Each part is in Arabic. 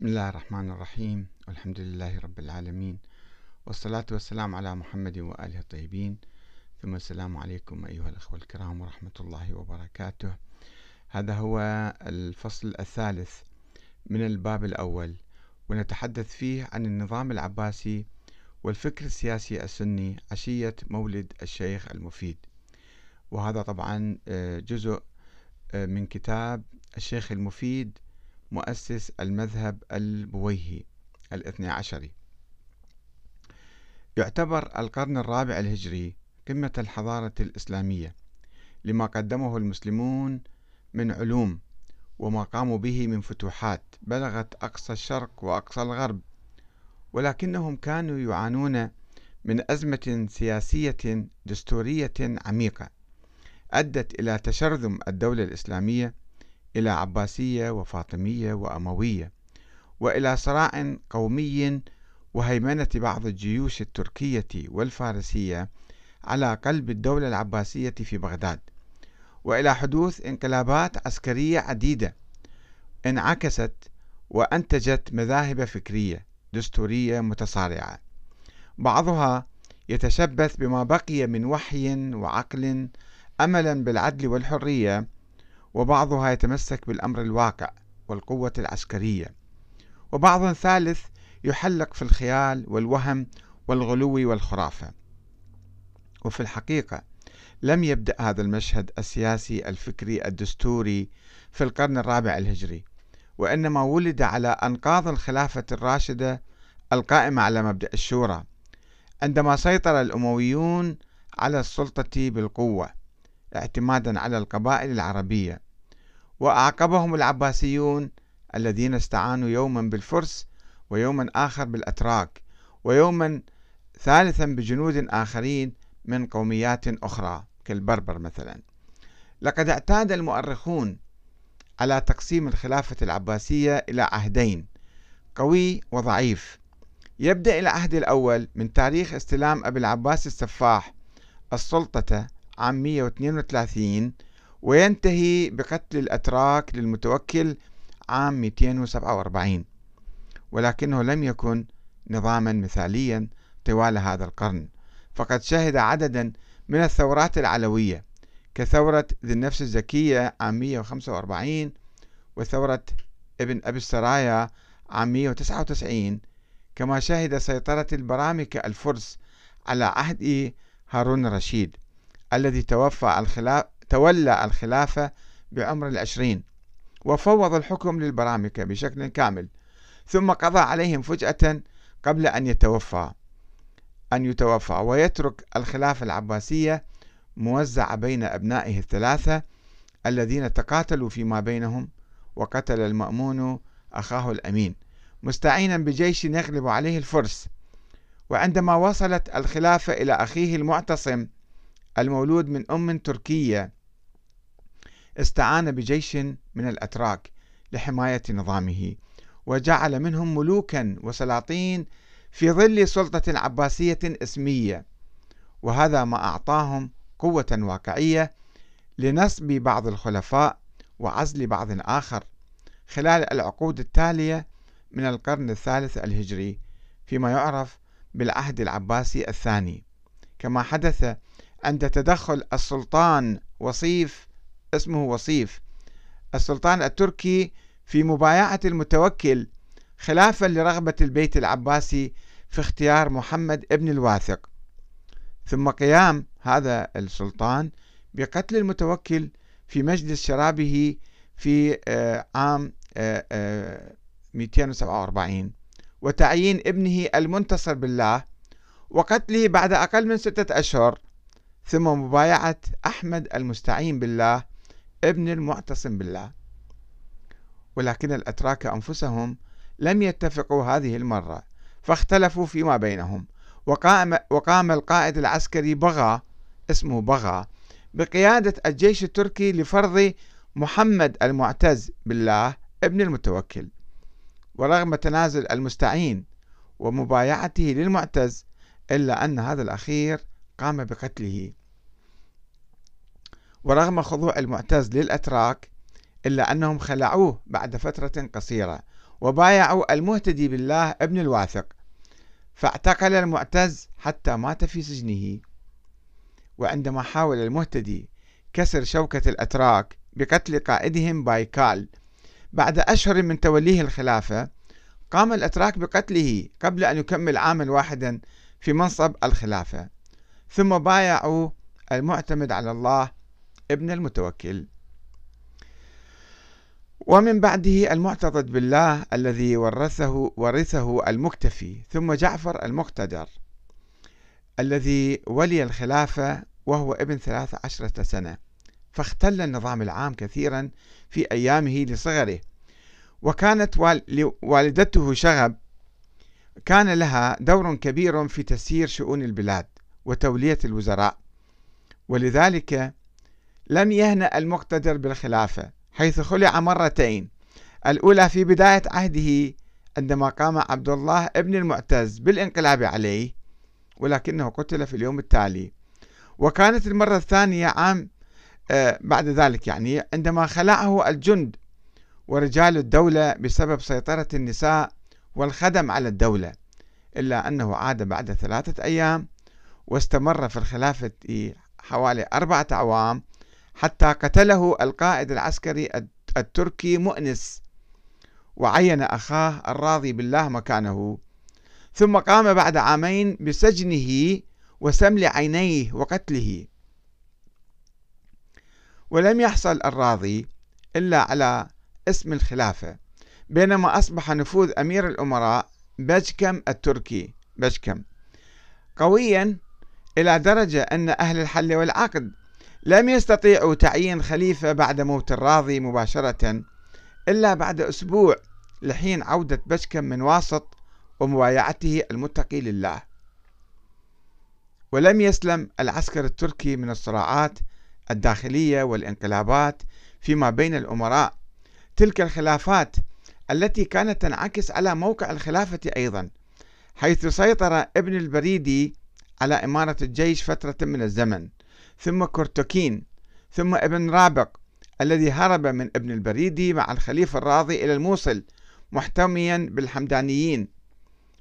بسم الله الرحمن الرحيم. والحمد لله رب العالمين. والصلاة والسلام على محمد وآله الطيبين. ثم السلام عليكم أيها الأخوة الكرام ورحمة الله وبركاته. هذا هو الفصل الثالث من الباب الأول ونتحدث فيه عن النظام العباسي والفكر السياسي السني عشية مولد الشيخ المفيد. وهذا طبعا آه، جزء آه، من كتاب الشيخ المفيد مؤسس المذهب البويهي الاثني عشري. يعتبر القرن الرابع الهجري قمة الحضارة الإسلامية لما قدمه المسلمون من علوم وما قاموا به من فتوحات بلغت أقصى الشرق وأقصى الغرب ولكنهم كانوا يعانون من أزمة سياسية دستورية عميقة أدت إلى تشرذم الدولة الإسلامية إلى عباسية وفاطمية وأموية وإلى صراع قومي وهيمنة بعض الجيوش التركية والفارسية على قلب الدولة العباسية في بغداد وإلى حدوث انقلابات عسكرية عديدة انعكست وأنتجت مذاهب فكرية دستورية متصارعة بعضها يتشبث بما بقي من وحي وعقل أملا بالعدل والحرية وبعضها يتمسك بالأمر الواقع والقوة العسكرية. وبعض ثالث يحلق في الخيال والوهم والغلو والخرافة. وفي الحقيقة لم يبدأ هذا المشهد السياسي الفكري الدستوري في القرن الرابع الهجري وإنما ولد على أنقاض الخلافة الراشدة القائمة على مبدأ الشورى عندما سيطر الأمويون على السلطة بالقوة. اعتمادا على القبائل العربية. وأعقبهم العباسيون الذين استعانوا يوما بالفرس ويوما آخر بالأتراك ويوما ثالثا بجنود آخرين من قوميات أخرى كالبربر مثلا. لقد اعتاد المؤرخون على تقسيم الخلافة العباسية إلى عهدين قوي وضعيف. يبدأ العهد الأول من تاريخ استلام أبي العباس السفاح السلطة عام 132 وينتهي بقتل الأتراك للمتوكل عام 247 ولكنه لم يكن نظاما مثاليا طوال هذا القرن. فقد شهد عددا من الثورات العلوية كثورة ذي النفس الزكية عام 145 وثورة ابن أبي السرايا عام 199 كما شهد سيطرة البرامكة الفرس على عهد هارون الرشيد. الذي توفى الخلاف تولى الخلافة بعمر العشرين وفوض الحكم للبرامكة بشكل كامل ثم قضى عليهم فجأة قبل أن يتوفى أن يتوفى ويترك الخلافة العباسية موزعة بين أبنائه الثلاثة الذين تقاتلوا فيما بينهم وقتل المأمون أخاه الأمين. مستعينا بجيش يغلب عليه الفرس وعندما وصلت الخلافة إلى أخيه المعتصم المولود من أم تركية استعان بجيش من الأتراك لحماية نظامه وجعل منهم ملوكا وسلاطين في ظل سلطة عباسية اسمية وهذا ما أعطاهم قوة واقعية لنصب بعض الخلفاء وعزل بعض آخر خلال العقود التالية من القرن الثالث الهجري فيما يعرف بالعهد العباسي الثاني. كما حدث عند تدخل السلطان وصيف اسمه وصيف. السلطان التركي في مبايعة المتوكل خلافا لرغبة البيت العباسي في اختيار محمد ابن الواثق. ثم قيام هذا السلطان بقتل المتوكل في مجلس شرابه في آه، عام 247 آه، آه، وتعيين ابنه المنتصر بالله وقتله بعد أقل من ستة أشهر ثم مبايعة أحمد المستعين بالله ابن المعتصم بالله. ولكن الأتراك أنفسهم لم يتفقوا هذه المرة فاختلفوا فيما بينهم. وقام, وقام القائد العسكري بغى اسمه بغى بقيادة الجيش التركي لفرض محمد المعتز بالله ابن المتوكل. ورغم تنازل المستعين ومبايعته للمعتز إلا أن هذا الأخير قام بقتله. ورغم خضوع المعتز للأتراك إلا أنهم خلعوه بعد فترة قصيرة وبايعوا المهتدي بالله ابن الواثق فاعتقل المعتز حتى مات في سجنه. وعندما حاول المهتدي كسر شوكة الأتراك بقتل قائدهم بايكال بعد أشهر من توليه الخلافة قام الأتراك بقتله قبل أن يكمل عاما واحدا في منصب الخلافة ثم بايعوا المعتمد على الله ابن المتوكل. ومن بعده المعتضد بالله الذي ورثه ورثه المكتفي ثم جعفر المقتدر الذي ولي الخلافة وهو ابن ثلاث عشرة سنة فاختل النظام العام كثيرا في أيامه لصغره. وكانت والدته شغب كان لها دور كبير في تسيير شؤون البلاد وتولية الوزراء. ولذلك لم يهنأ المقتدر بالخلافة حيث خلع مرتين. الأولى في بداية عهده عندما قام عبد الله ابن المعتز بالانقلاب عليه ولكنه قتل في اليوم التالي. وكانت المرة الثانية عام آه، بعد ذلك يعني عندما خلعه الجند ورجال الدولة بسبب سيطرة النساء والخدم على الدولة إلا أنه عاد بعد ثلاثة أيام واستمر في الخلافة حوالي أربعة أعوام حتى قتله القائد العسكري التركي مؤنس وعين أخاه الراضي بالله مكانه. ثم قام بعد عامين بسجنه وسمل عينيه وقتله. ولم يحصل الراضي إلا على اسم الخلافة بينما أصبح نفوذ أمير الأمراء بجكم التركي بجكم. قويا إلى درجة أن أهل الحل والعقد لم يستطيعوا تعيين خليفة بعد موت الراضي مباشرة إلا بعد أسبوع لحين عودة بشكم من واسط ومبايعته المتقي لله. ولم يسلم العسكر التركي من الصراعات الداخلية والانقلابات فيما بين الأمراء. تلك الخلافات التي كانت تنعكس على موقع الخلافة أيضا حيث سيطر ابن البريدي على إمارة الجيش فترة من الزمن. ثم كورتكين ثم ابن رائق الذي هرب من ابن البريدي مع الخليفة الراضي إلى الموصل محتميا بالحمدانيين.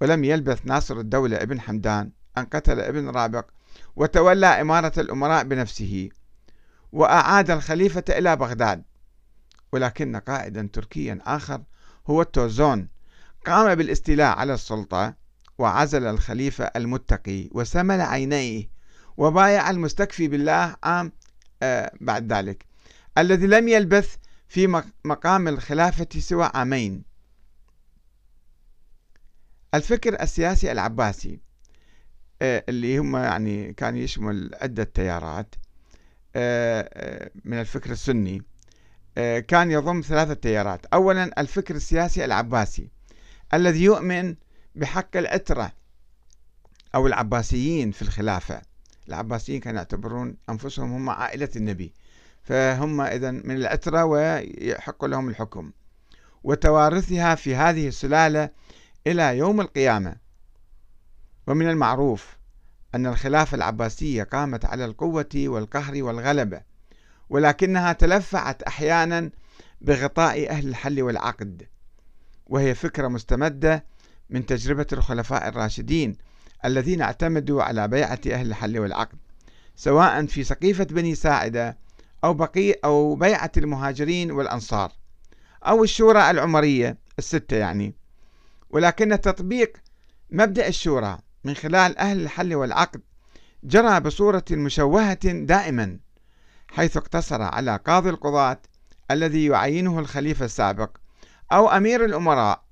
ولم يلبث ناصر الدولة ابن حمدان أن قتل ابن رابق وتولى إمارة الأمراء بنفسه وأعاد الخليفة إلى بغداد. ولكن قائدا تركيا آخر هو التوزون. قام بالاستيلاء على السلطة وعزل الخليفة المتقي وسمل عينيه وبايع المستكفي بالله عام آه بعد ذلك. الذي لم يلبث في مقام الخلافة سوى عامين. الفكر السياسي العباسي آه اللي هم يعني كان يشمل عدة تيارات آه, من الفكر السني كان يضم ثلاثة تيارات. أولا الفكر السياسي العباسي الذي يؤمن بحق العترة أو العباسيين في الخلافة. العباسيين كانوا يعتبرون أنفسهم هم عائلة النبي. فهم إذا من العترة ويحق لهم الحكم. وتوارثها في هذه السلالة إلى يوم القيامة. ومن المعروف أن الخلافة العباسية قامت على القوة والقهر والغلبة ولكنها تلفعت أحيانا بغطاء أهل الحل والعقد. وهي فكرة مستمدة من تجربة الخلفاء الراشدين الذين اعتمدوا على بيعة أهل الحل والعقد سواء في سقيفة بني ساعدة أو بقي أو بيعة المهاجرين والأنصار أو الشورى العمرية الستة يعني. ولكن تطبيق مبدأ الشورى من خلال أهل الحل والعقد جرى بصورة مشوهة دائما حيث اقتصر على قاضي القضاة الذي يعينه الخليفة السابق أو أمير الأمراء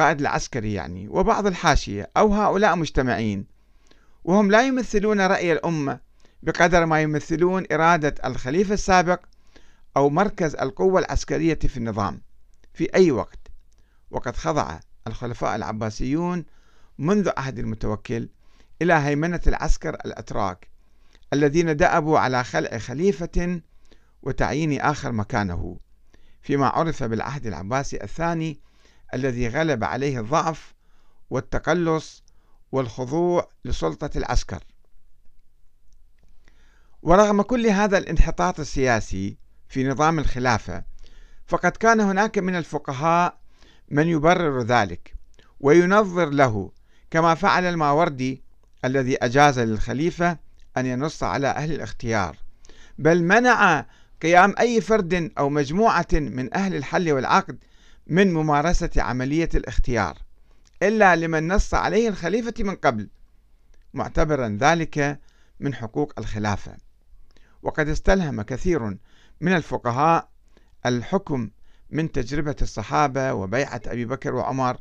قائد العسكري يعني وبعض الحاشية أو هؤلاء مجتمعين وهم لا يمثلون رأي الأمة بقدر ما يمثلون إرادة الخليفة السابق أو مركز القوة العسكرية في النظام في أي وقت. وقد خضع الخلفاء العباسيون منذ عهد المتوكل إلى هيمنة العسكر الأتراك الذين دأبوا على خلع خليفة وتعيين آخر مكانه فيما عرف بالعهد العباسي الثاني الذي غلب عليه الضعف والتقلص والخضوع لسلطة العسكر. ورغم كل هذا الانحطاط السياسي في نظام الخلافة فقد كان هناك من الفقهاء من يبرر ذلك وينظر له كما فعل الماوردي الذي أجاز للخليفة أن ينص على أهل الاختيار بل منع قيام أي فرد أو مجموعة من أهل الحل والعقد من ممارسة عملية الاختيار إلا لمن نص عليه الخليفة من قبل. معتبرا ذلك من حقوق الخلافة. وقد استلهم كثير من الفقهاء الحكم من تجربة الصحابة وبيعة أبي بكر وعمر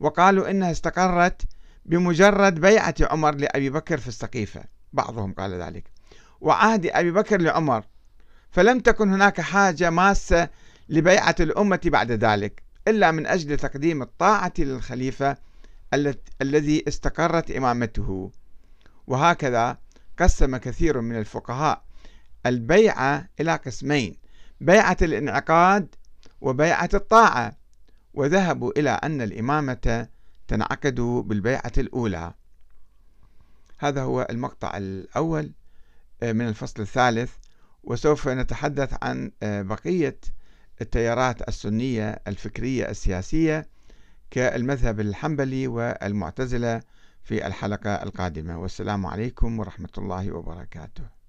وقالوا إنها استقرت بمجرد بيعة عمر لأبي بكر في السقيفة. بعضهم قال ذلك. وعهد أبي بكر لعمر فلم تكن هناك حاجة ماسة لبيعة الأمة بعد ذلك. إلا من أجل تقديم الطاعة للخليفة الذي استقرت إمامته. وهكذا قسم كثير من الفقهاء البيعة إلى قسمين بيعة الانعقاد وبيعة الطاعة. وذهبوا إلى أن الإمامة تنعقد بالبيعة الأولى. هذا هو المقطع الأول آه، من الفصل الثالث. وسوف نتحدث عن آه، بقية التيارات السنية الفكرية السياسية كالمذهب الحنبلي والمعتزلة في الحلقة القادمة. والسلام عليكم ورحمة الله وبركاته.